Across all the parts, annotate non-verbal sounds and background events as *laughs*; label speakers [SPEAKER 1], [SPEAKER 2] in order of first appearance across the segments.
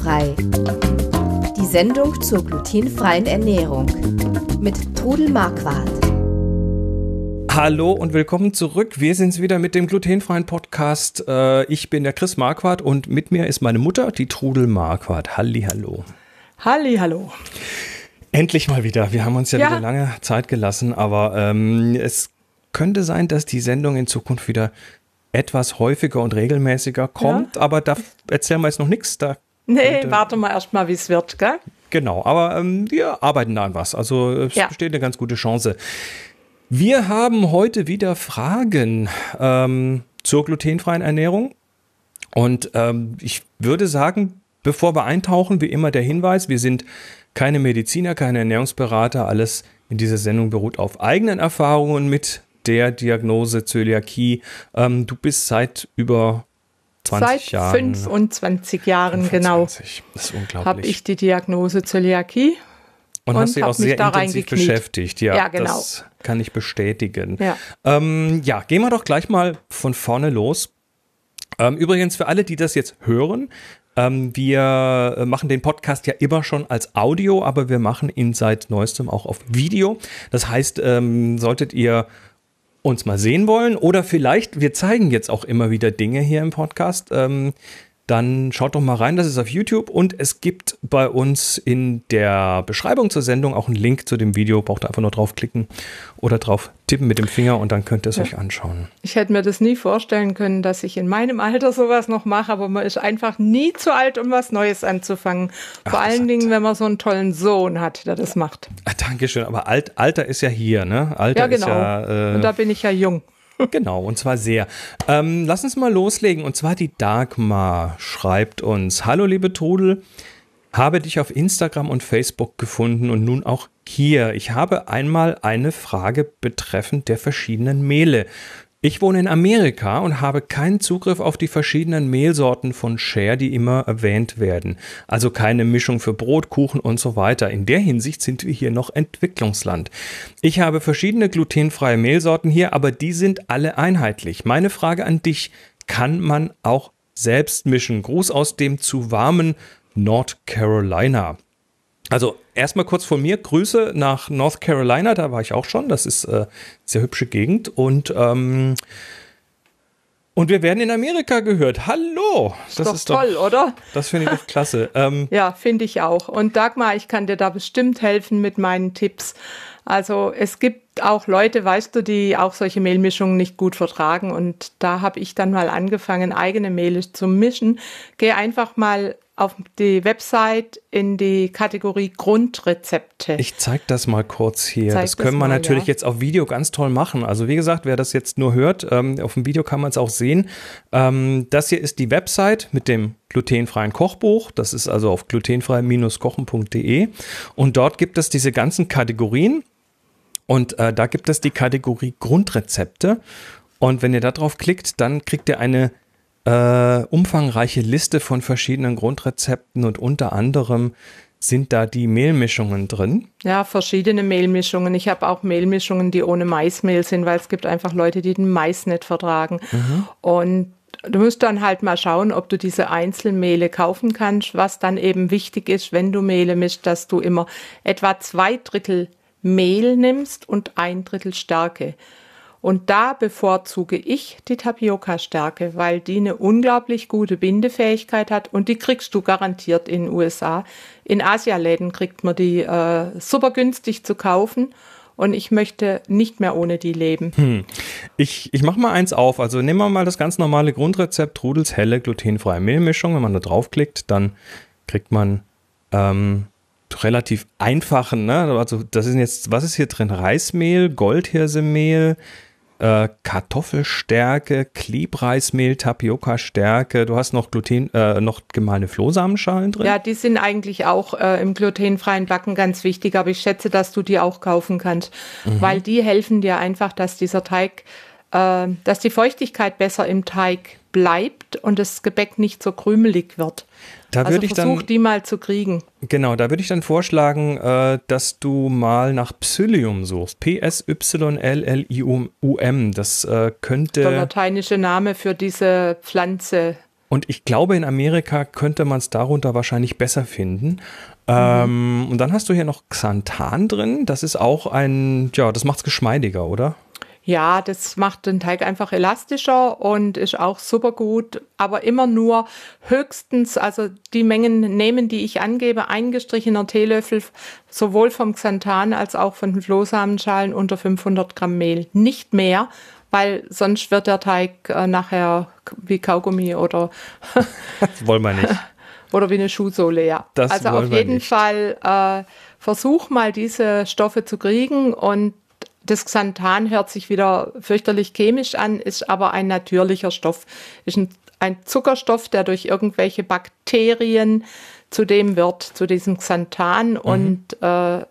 [SPEAKER 1] Glutenfrei. Die Sendung zur glutenfreien Ernährung mit Trudel Marquardt.
[SPEAKER 2] Hallo und willkommen zurück. Wir sind's wieder mit dem glutenfreien Podcast. Äh, ich bin der Chris Marquardt und mit mir ist meine Mutter, die Trudel Marquardt. Halli, hallo.
[SPEAKER 3] Halli, hallo.
[SPEAKER 2] Endlich mal wieder. Wir haben uns ja, ja. wieder lange Zeit gelassen, aber ähm, es könnte sein, dass die Sendung in Zukunft wieder etwas häufiger und regelmäßiger kommt, ja. aber da erzählen wir jetzt noch nichts. Da
[SPEAKER 3] nee, warte mal erst mal, wie es wird, gell?
[SPEAKER 2] Genau, aber ähm, wir arbeiten da an was. Also es ja. besteht eine ganz gute Chance. Wir haben heute wieder Fragen ähm, zur glutenfreien Ernährung. Und ähm, ich würde sagen, bevor wir eintauchen, wie immer der Hinweis, wir sind keine Mediziner, keine Ernährungsberater. Alles in dieser Sendung beruht auf eigenen Erfahrungen mit der Diagnose Zöliakie. Ähm, du bist seit über 20
[SPEAKER 3] seit
[SPEAKER 2] Jahren.
[SPEAKER 3] 25 Jahren, 25. genau.
[SPEAKER 2] Das ist unglaublich.
[SPEAKER 3] Habe ich die Diagnose Zöliakie.
[SPEAKER 2] Und, und hast dich auch sehr intensiv beschäftigt. Ja,
[SPEAKER 3] ja, genau.
[SPEAKER 2] Das kann ich bestätigen. Ja. Ähm, ja, gehen wir doch gleich mal von vorne los. Ähm, übrigens, für alle, die das jetzt hören, ähm, wir machen den Podcast ja immer schon als Audio, aber wir machen ihn seit neuestem auch auf Video. Das heißt, ähm, solltet ihr uns mal sehen wollen oder vielleicht, wir zeigen jetzt auch immer wieder Dinge hier im Podcast. Ähm, dann schaut doch mal rein, das ist auf YouTube und es gibt bei uns in der Beschreibung zur Sendung auch einen Link zu dem Video. Braucht ihr einfach nur draufklicken oder drauf tippen mit dem Finger und dann könnt ihr es ja. euch anschauen.
[SPEAKER 3] Ich hätte mir das nie vorstellen können, dass ich in meinem Alter sowas noch mache, aber man ist einfach nie zu alt, um was Neues anzufangen. Vor Ach, allen Dingen, wenn man so einen tollen Sohn hat, der das macht.
[SPEAKER 2] Ach, Dankeschön, aber Alt, Alter ist ja hier, ne? Alter
[SPEAKER 3] ja, genau.
[SPEAKER 2] ist ja.
[SPEAKER 3] Äh, und da bin ich ja jung.
[SPEAKER 2] Genau, und zwar sehr. Ähm, lass uns mal loslegen. Und zwar die Dagmar schreibt uns: Hallo, liebe Trudel, habe dich auf Instagram und Facebook gefunden und nun auch hier. Ich habe einmal eine Frage betreffend der verschiedenen Mehle. Ich wohne in Amerika und habe keinen Zugriff auf die verschiedenen Mehlsorten von Share, die immer erwähnt werden. Also keine Mischung für Brot, Kuchen und so weiter. In der Hinsicht sind wir hier noch Entwicklungsland. Ich habe verschiedene glutenfreie Mehlsorten hier, aber die sind alle einheitlich. Meine Frage an dich, kann man auch selbst mischen? Gruß aus dem zu warmen North Carolina. Also erstmal kurz von mir Grüße nach North Carolina, da war ich auch schon. Das ist äh, sehr hübsche Gegend und ähm, und wir werden in Amerika gehört. Hallo!
[SPEAKER 3] Das ist doch ist toll, doch, oder?
[SPEAKER 2] Das finde ich doch klasse. *laughs*
[SPEAKER 3] Ähm, ja, finde ich auch. Und Dagmar, ich kann dir da bestimmt helfen mit meinen Tipps. Also es gibt auch Leute, weißt du, die auch solche Mehlmischungen nicht gut vertragen. Und da habe ich dann mal angefangen, eigene Mehle zu mischen. Geh einfach mal auf die Website in die Kategorie Grundrezepte.
[SPEAKER 2] Ich zeige das mal kurz hier. Zeig das können wir natürlich ja. jetzt auf Video ganz toll machen. Also wie gesagt, wer das jetzt nur hört, ähm, auf dem Video kann man es auch sehen. Ähm, das hier ist die Website mit dem glutenfreien Kochbuch. Das ist also auf glutenfrei-kochen.de. Und dort gibt es diese ganzen Kategorien. Und äh, da gibt es die Kategorie Grundrezepte. Und wenn ihr da drauf klickt, dann kriegt ihr eine äh, umfangreiche Liste von verschiedenen Grundrezepten und unter anderem sind da die Mehlmischungen drin?
[SPEAKER 3] Ja, verschiedene Mehlmischungen. Ich habe auch Mehlmischungen, die ohne Maismehl sind, weil es gibt einfach Leute, die den Mais nicht vertragen. Mhm. Und du musst dann halt mal schauen, ob du diese Einzelmehle kaufen kannst. Was dann eben wichtig ist, wenn du Mehle mischst, dass du immer etwa zwei Drittel Mehl nimmst und ein Drittel Stärke. Und da bevorzuge ich die Tapioca-Stärke, weil die eine unglaublich gute Bindefähigkeit hat und die kriegst du garantiert in den USA. In Asialäden kriegt man die äh, super günstig zu kaufen und ich möchte nicht mehr ohne die leben.
[SPEAKER 2] Hm. Ich, ich mache mal eins auf. Also nehmen wir mal das ganz normale Grundrezept Trudels helle glutenfreie Mehlmischung. Wenn man da draufklickt, dann kriegt man ähm, relativ einfachen, ne? Also das ist jetzt, was ist hier drin? Reismehl, Goldhirsemehl, äh, Kartoffelstärke, Klebreismehl, Tapioca-Stärke. Du hast noch Gluten, äh, noch gemahlene Flohsamenschalen drin?
[SPEAKER 3] Ja, die sind eigentlich auch äh, im glutenfreien Backen ganz wichtig, aber ich schätze, dass du die auch kaufen kannst, mhm. weil die helfen dir einfach, dass dieser Teig, äh, dass die Feuchtigkeit besser im Teig bleibt und das Gebäck nicht so krümelig wird.
[SPEAKER 2] Da also ich
[SPEAKER 3] versuch dann, die mal zu kriegen.
[SPEAKER 2] Genau, da würde ich dann vorschlagen, äh, dass du mal nach Psyllium suchst. P-S-Y-L-L-I-U-M. Das äh, könnte.
[SPEAKER 3] Der lateinische Name für diese Pflanze.
[SPEAKER 2] Und ich glaube, in Amerika könnte man es darunter wahrscheinlich besser finden. Ähm, und dann hast du hier noch Xanthan drin. Das ist auch ein, ja, das macht es geschmeidiger, oder?
[SPEAKER 3] Ja, das macht den Teig einfach elastischer und ist auch super gut, aber immer nur höchstens, also die Mengen nehmen, die ich angebe, eingestrichener Teelöffel, sowohl vom Xanthan als auch von den Flohsamenschalen unter 500 Gramm Mehl. Nicht mehr, weil sonst wird der Teig äh, nachher wie Kaugummi oder.
[SPEAKER 2] das *laughs* wollen wir nicht. *laughs*
[SPEAKER 3] Oder wie eine Schuhsohle, ja.
[SPEAKER 2] Das
[SPEAKER 3] also auf jeden
[SPEAKER 2] nicht.
[SPEAKER 3] Fall äh, versuch mal diese Stoffe zu kriegen und das Xanthan hört sich wieder fürchterlich chemisch an, ist aber ein natürlicher Stoff. Ist ein, ein Zuckerstoff, der durch irgendwelche Bakterien zu dem wird, zu diesem Xanthan. Mhm. Und äh,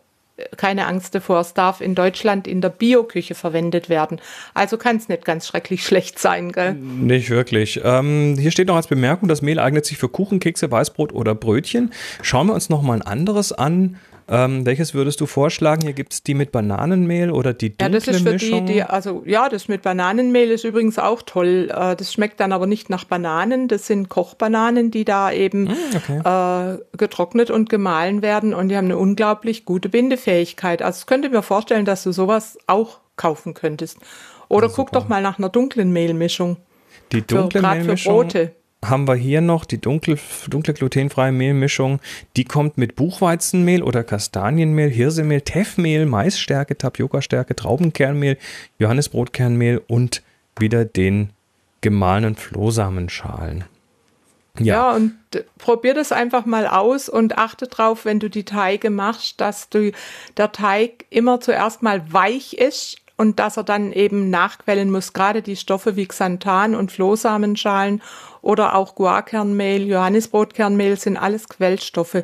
[SPEAKER 3] keine Angst davor, es darf in Deutschland in der Bioküche verwendet werden. Also kann es nicht ganz schrecklich *laughs* schlecht sein, gell?
[SPEAKER 2] Nicht wirklich. Ähm, hier steht noch als Bemerkung, das Mehl eignet sich für Kuchen, Kekse, Weißbrot oder Brötchen. Schauen wir uns noch mal ein anderes an. Ähm, welches würdest du vorschlagen? Hier gibt es die mit Bananenmehl oder die dunkle
[SPEAKER 3] Ja, das ist für
[SPEAKER 2] Mischung?
[SPEAKER 3] die, die, also ja, das mit Bananenmehl ist übrigens auch toll. Äh, das schmeckt dann aber nicht nach Bananen. Das sind Kochbananen, die da eben
[SPEAKER 2] Mm, okay.
[SPEAKER 3] äh, getrocknet und gemahlen werden und die haben eine unglaublich gute Bindefähigkeit. Also ich könnte mir vorstellen, dass du sowas auch kaufen könntest. Oder guck doch mal nach einer dunklen Mehlmischung.
[SPEAKER 2] Die dunkle
[SPEAKER 3] Gerade für
[SPEAKER 2] Mehlmischung
[SPEAKER 3] Brote.
[SPEAKER 2] Haben wir hier noch die dunkle, dunkle glutenfreie Mehlmischung. Die kommt mit Buchweizenmehl oder Kastanienmehl, Hirsemehl, Teffmehl, Maisstärke, Tapiokastärke, Traubenkernmehl, Johannisbrotkernmehl und wieder den gemahlenen Flohsamenschalen.
[SPEAKER 3] Ja, und äh, probier das einfach mal aus und achte drauf, wenn du die Teige machst, dass du, der Teig immer zuerst mal weich ist und dass er dann eben nachquellen muss. Gerade die Stoffe wie Xanthan und Flohsamenschalen oder auch Guarkernmehl, Johannisbrotkernmehl sind alles Quellstoffe.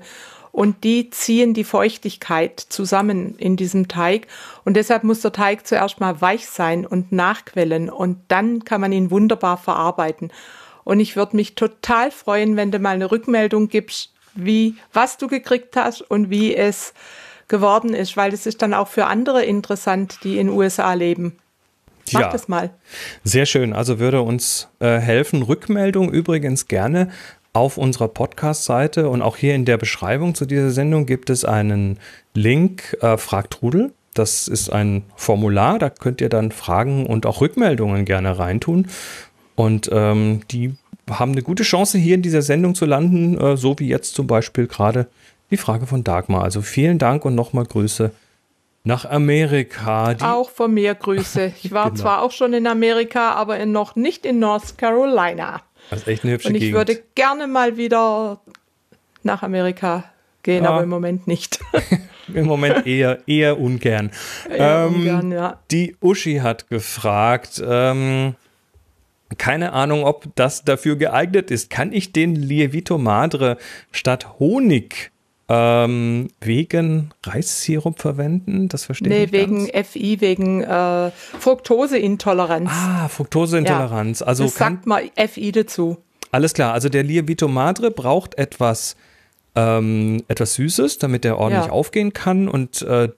[SPEAKER 3] Und die ziehen die Feuchtigkeit zusammen in diesem Teig. Und deshalb muss der Teig zuerst mal weich sein und nachquellen. Und dann kann man ihn wunderbar verarbeiten. Und ich würde mich total freuen, wenn du mal eine Rückmeldung gibst, wie, was du gekriegt hast und wie es geworden ist, weil das ist dann auch für andere interessant, die in USA leben. Mach
[SPEAKER 2] Ja.
[SPEAKER 3] das mal.
[SPEAKER 2] Sehr schön. Also würde uns äh, helfen. Rückmeldung übrigens gerne auf unserer Podcast-Seite und auch hier in der Beschreibung zu dieser Sendung gibt es einen Link, äh, Frag Trudel. Das ist ein Formular, da könnt ihr dann Fragen und auch Rückmeldungen gerne reintun. Und ähm, die haben eine gute Chance, hier in dieser Sendung zu landen, äh, so wie jetzt zum Beispiel gerade die Frage von Dagmar. Also vielen Dank und nochmal Grüße nach Amerika.
[SPEAKER 3] Auch von mir Grüße. *laughs* Ich war
[SPEAKER 2] Genau.
[SPEAKER 3] zwar auch schon in Amerika, aber in, noch nicht in North Carolina.
[SPEAKER 2] das ist echt eine hübsche
[SPEAKER 3] Und ich
[SPEAKER 2] Gegend.
[SPEAKER 3] würde gerne mal wieder nach Amerika gehen,
[SPEAKER 2] Ja.
[SPEAKER 3] aber im Moment nicht. *laughs*
[SPEAKER 2] Im Moment eher, eher ungern.
[SPEAKER 3] Eher
[SPEAKER 2] Ähm,
[SPEAKER 3] ungern, ja.
[SPEAKER 2] Die Uschi hat gefragt, ähm, keine Ahnung, ob das dafür geeignet ist. Kann ich den Lievito Madre statt Honig ähm, wegen Reissirup verwenden? Das verstehe
[SPEAKER 3] Nee,
[SPEAKER 2] ich nicht
[SPEAKER 3] wegen
[SPEAKER 2] ganz.
[SPEAKER 3] FI, wegen äh, Fructoseintoleranz.
[SPEAKER 2] Ah, Fructoseintoleranz. Also
[SPEAKER 3] das
[SPEAKER 2] kann,
[SPEAKER 3] sagt man FI dazu.
[SPEAKER 2] alles klar. Also der Lievito Madre braucht etwas, ähm, etwas Süßes, damit der ordentlich
[SPEAKER 3] Ja.
[SPEAKER 2] aufgehen kann. Und äh,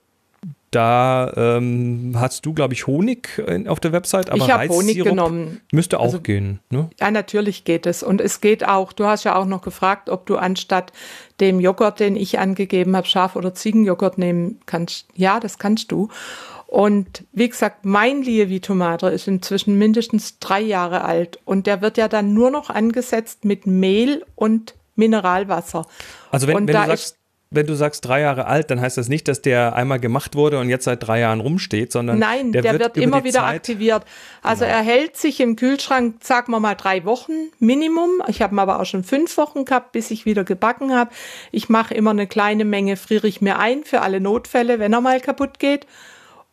[SPEAKER 2] da ähm, hast du, glaube ich, Honig in- auf der Website, aber
[SPEAKER 3] ich habe Honig genommen.
[SPEAKER 2] müsste auch
[SPEAKER 3] Also-
[SPEAKER 2] gehen. Ne?
[SPEAKER 3] Ja, natürlich geht es. Und es geht auch, du hast ja auch noch gefragt, ob du anstatt dem Joghurt, den ich angegeben habe, Schaf- oder Ziegenjoghurt nehmen kannst. Ja, das kannst du. Und wie gesagt, mein Lievito Madre ist inzwischen mindestens drei Jahre alt. Und der wird ja dann nur noch angesetzt mit Mehl und Mineralwasser.
[SPEAKER 2] Also wenn,
[SPEAKER 3] und
[SPEAKER 2] wenn,
[SPEAKER 3] da
[SPEAKER 2] du sagst, wenn du sagst drei Jahre alt, dann heißt das nicht, dass der einmal gemacht wurde und jetzt seit drei Jahren rumsteht, sondern
[SPEAKER 3] Nein, der, wird,
[SPEAKER 2] über
[SPEAKER 3] immer wieder
[SPEAKER 2] Zeit,
[SPEAKER 3] aktiviert. Also
[SPEAKER 2] Genau.
[SPEAKER 3] er hält sich im Kühlschrank, sagen wir mal, drei Wochen Minimum. Ich habe ihn aber auch schon fünf Wochen gehabt, bis ich wieder gebacken habe. Ich mache immer eine kleine Menge, friere ich mir ein für alle Notfälle, wenn er mal kaputt geht.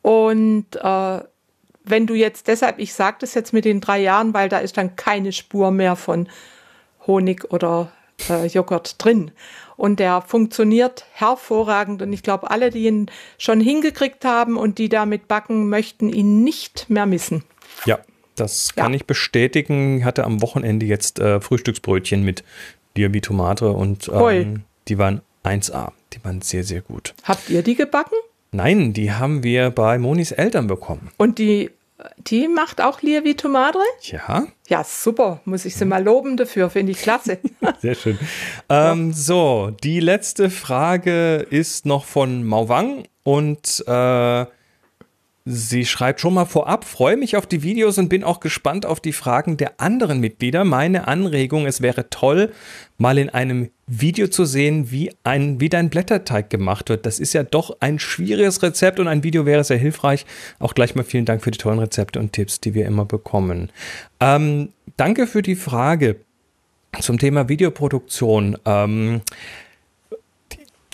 [SPEAKER 3] Und äh, wenn du jetzt deshalb, ich sage das jetzt mit den drei Jahren, weil da ist dann keine Spur mehr von Honig oder äh, Joghurt drin. Und der funktioniert hervorragend. Und ich glaube, alle, die ihn schon hingekriegt haben und die damit backen, möchten ihn nicht mehr missen.
[SPEAKER 2] Ja, das
[SPEAKER 3] Ja.
[SPEAKER 2] kann ich bestätigen. Ich hatte am Wochenende jetzt äh, Frühstücksbrötchen mit Lievito Madre und ähm, die waren 1A. Die waren sehr, sehr gut.
[SPEAKER 3] Habt ihr die gebacken?
[SPEAKER 2] Nein, die haben wir bei Monis Eltern bekommen.
[SPEAKER 3] Und die Die macht auch Lievito Madre?
[SPEAKER 2] Ja.
[SPEAKER 3] Ja, super. Muss ich sie mal loben dafür. Finde ich klasse. *laughs*
[SPEAKER 2] Sehr schön. Ähm, so, die letzte Frage ist noch von Mauwang und äh, Sie schreibt schon mal vorab, freue mich auf die Videos und bin auch gespannt auf die Fragen der anderen Mitglieder. Meine Anregung, es wäre toll, mal in einem Video zu sehen, wie ein, wie dein Blätterteig gemacht wird. Das ist ja doch ein schwieriges Rezept und ein Video wäre sehr hilfreich. Auch gleich mal vielen Dank für die tollen Rezepte und Tipps, die wir immer bekommen. Ähm, danke für die Frage zum Thema Videoproduktion. Ähm,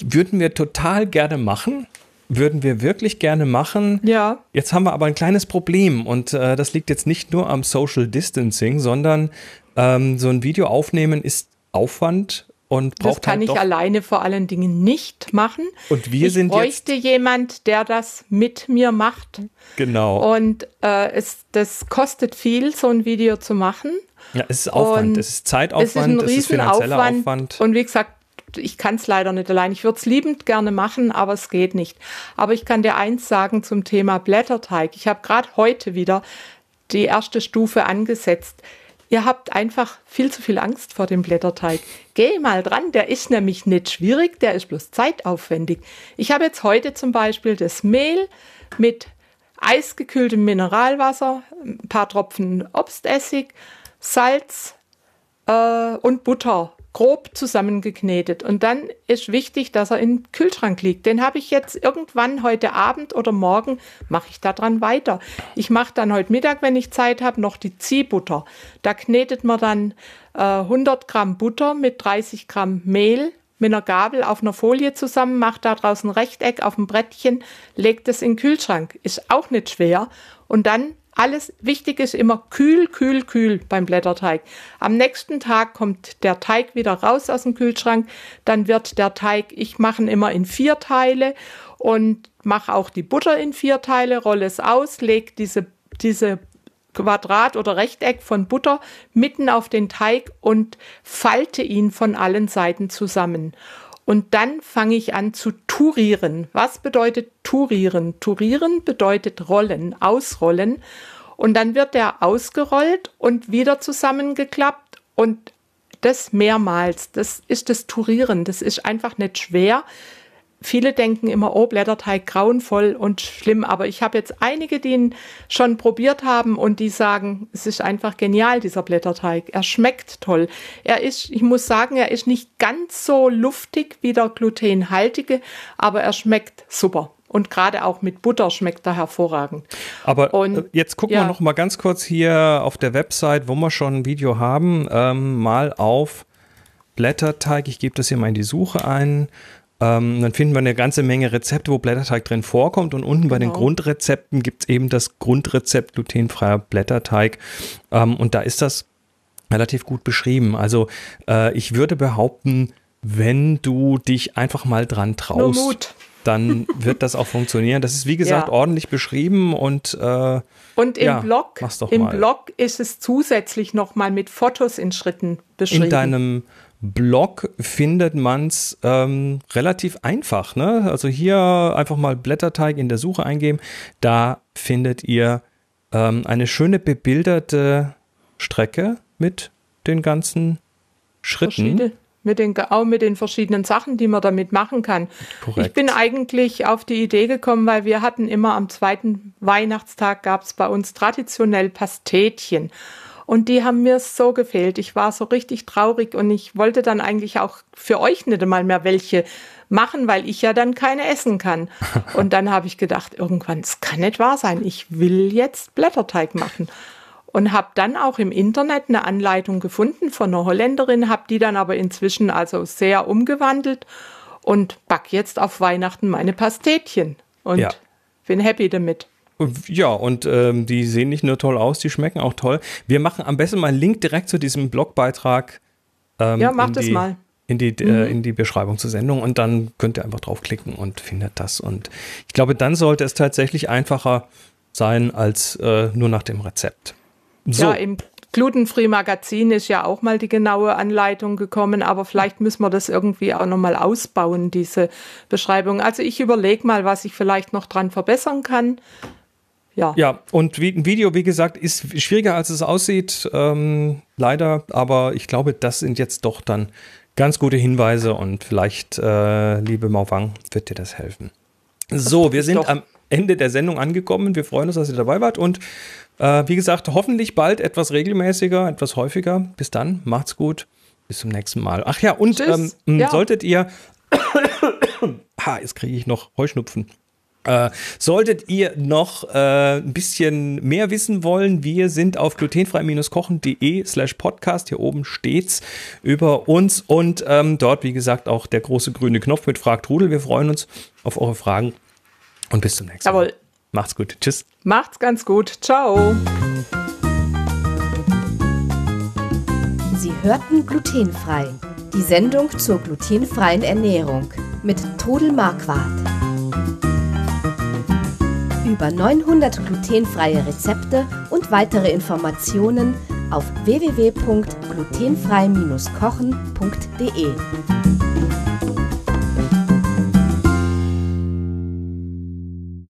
[SPEAKER 2] würden wir total gerne machen würden wir wirklich gerne machen.
[SPEAKER 3] Ja.
[SPEAKER 2] Jetzt haben wir aber ein kleines Problem und äh, das liegt jetzt nicht nur am Social Distancing, sondern ähm, so ein Video aufnehmen ist Aufwand und braucht
[SPEAKER 3] Das kann
[SPEAKER 2] halt
[SPEAKER 3] ich alleine vor allen Dingen nicht machen.
[SPEAKER 2] Und wir
[SPEAKER 3] ich
[SPEAKER 2] sind
[SPEAKER 3] bräuchte
[SPEAKER 2] jetzt
[SPEAKER 3] jemand, der das mit mir macht.
[SPEAKER 2] genau.
[SPEAKER 3] Und äh, es, das kostet viel, so ein Video zu machen.
[SPEAKER 2] Ja, es ist Aufwand,
[SPEAKER 3] Und
[SPEAKER 2] es ist Zeitaufwand,
[SPEAKER 3] es ist ein
[SPEAKER 2] es ist finanzieller
[SPEAKER 3] Riesenaufwand.
[SPEAKER 2] Aufwand.
[SPEAKER 3] Und wie gesagt, ich kann es leider nicht allein. Ich würde es liebend gerne machen, aber es geht nicht. Aber ich kann dir eins sagen zum Thema Blätterteig. Ich habe gerade heute wieder die erste Stufe angesetzt. Ihr habt einfach viel zu viel Angst vor dem Blätterteig. Geh mal dran, der ist nämlich nicht schwierig, der ist bloß zeitaufwendig. Ich habe jetzt heute zum Beispiel das Mehl mit eisgekühltem Mineralwasser, ein paar Tropfen Obstessig, Salz äh, und Butter grob zusammengeknetet. Und dann ist wichtig, dass er im Kühlschrank liegt. Den habe ich jetzt irgendwann heute Abend oder morgen, mache ich daran weiter. Ich mache dann heute Mittag, wenn ich Zeit habe, noch die Ziehbutter. Da knetet man dann äh, 100 Gramm Butter mit 30 Gramm Mehl mit einer Gabel auf einer Folie zusammen, macht da draußen ein Rechteck auf dem Brettchen, legt es in den Kühlschrank. Ist auch nicht schwer. Und dann alles wichtig ist immer kühl, kühl, kühl beim Blätterteig. Am nächsten Tag kommt der Teig wieder raus aus dem Kühlschrank. Dann wird der Teig, ich mache ihn immer in vier Teile und mache auch die Butter in vier Teile, rolle es aus, lege diese, diese Quadrat oder Rechteck von Butter mitten auf den Teig und falte ihn von allen Seiten zusammen. Und dann fange ich an zu turieren. Was bedeutet turieren? Turieren bedeutet rollen, ausrollen. Und dann wird der ausgerollt und wieder zusammengeklappt und das mehrmals. Das ist das Turieren. Das ist einfach nicht schwer. Viele denken immer, oh, Blätterteig grauenvoll und schlimm, aber ich habe jetzt einige, die ihn schon probiert haben und die sagen, es ist einfach genial, dieser Blätterteig. Er schmeckt toll. Er ist, ich muss sagen, er ist nicht ganz so luftig wie der glutenhaltige, aber er schmeckt super. Und gerade auch mit Butter schmeckt er hervorragend.
[SPEAKER 2] Aber
[SPEAKER 3] Und,
[SPEAKER 2] äh, jetzt gucken
[SPEAKER 3] ja.
[SPEAKER 2] wir noch mal ganz kurz hier auf der Website, wo wir schon ein Video haben, ähm, mal auf Blätterteig. Ich gebe das hier mal in die Suche ein. Ähm, dann finden wir eine ganze Menge Rezepte, wo Blätterteig drin vorkommt. Und unten bei den
[SPEAKER 3] Genau.
[SPEAKER 2] Grundrezepten gibt es eben das Grundrezept glutenfreier Blätterteig. Ähm, und da ist das relativ gut beschrieben. Also äh, ich würde behaupten, wenn du dich einfach mal dran traust, dann wird das auch funktionieren. Das ist wie gesagt
[SPEAKER 3] Ja.
[SPEAKER 2] ordentlich beschrieben und äh,
[SPEAKER 3] Und im
[SPEAKER 2] Ja,
[SPEAKER 3] Blog, im
[SPEAKER 2] mal.
[SPEAKER 3] Blog ist es zusätzlich nochmal mit Fotos in Schritten beschrieben.
[SPEAKER 2] in deinem Blog findet man es ähm, relativ einfach. Ne? Also hier einfach mal Blätterteig in der Suche eingeben. Da findet ihr ähm, eine schöne bebilderte Strecke mit den ganzen Schritten.
[SPEAKER 3] Mit den, auch mit den verschiedenen Sachen, die man damit machen kann.
[SPEAKER 2] Korrekt.
[SPEAKER 3] Ich bin eigentlich auf die Idee gekommen, weil wir hatten immer am zweiten Weihnachtstag gab es bei uns traditionell Pastetchen. Und die haben mir so gefehlt. Ich war so richtig traurig und ich wollte dann eigentlich auch für euch nicht einmal mehr welche machen, weil ich ja dann keine essen kann. *laughs* Und dann habe ich gedacht, irgendwann, es kann nicht wahr sein. Ich will jetzt Blätterteig machen und habe dann auch im Internet eine Anleitung gefunden von einer Holländerin, habe die dann aber inzwischen also sehr umgewandelt und back jetzt auf Weihnachten meine Pastetchen und
[SPEAKER 2] Ja.
[SPEAKER 3] bin happy damit.
[SPEAKER 2] Ja, und ähm, die sehen nicht nur toll aus, die schmecken auch toll. Wir machen am besten mal einen Link direkt zu diesem Blogbeitrag. Ähm,
[SPEAKER 3] Ja, macht
[SPEAKER 2] in
[SPEAKER 3] es
[SPEAKER 2] die,
[SPEAKER 3] mal. Mhm.
[SPEAKER 2] In die, äh, in die Beschreibung zur Sendung und dann könnt ihr einfach draufklicken und findet das. Und ich glaube, dann sollte es tatsächlich einfacher sein als äh, nur nach dem Rezept. So,
[SPEAKER 3] Ja, im Glutenfree Magazin ist ja auch mal die genaue Anleitung gekommen, aber vielleicht müssen wir das irgendwie auch nochmal ausbauen, diese Beschreibung. Also ich überlege mal, was ich vielleicht noch dran verbessern kann. Ja.
[SPEAKER 2] Ja, und wie, ein Video, wie gesagt, ist schwieriger, als es aussieht, ähm, leider. Aber ich glaube, das sind jetzt doch dann ganz gute Hinweise und vielleicht, äh, liebe Mauwang, wird dir das helfen. So, wir sind doch. am Ende der Sendung angekommen. Wir freuen uns, dass ihr dabei wart und äh, wie gesagt, hoffentlich bald etwas regelmäßiger, etwas häufiger. Bis dann, macht's gut. Bis zum nächsten Mal. Ach ja, und ähm, ja. solltet ihr. *coughs* ha, jetzt kriege ich noch Heuschnupfen. Äh, solltet ihr noch äh, ein bisschen mehr wissen wollen, wir sind auf glutenfrei-kochen.de slash podcast. Hier oben steht's über uns und ähm, dort, wie gesagt, auch der große grüne Knopf mit Fragt Rudel. Wir freuen uns auf eure Fragen und bis zum nächsten Jawohl. Mal. Macht's gut. Tschüss.
[SPEAKER 3] Macht's ganz gut. Ciao.
[SPEAKER 1] Sie hörten glutenfrei. Die Sendung zur glutenfreien Ernährung mit Todel Marquardt. Über 900 glutenfreie Rezepte und weitere Informationen auf www.glutenfrei-kochen.de.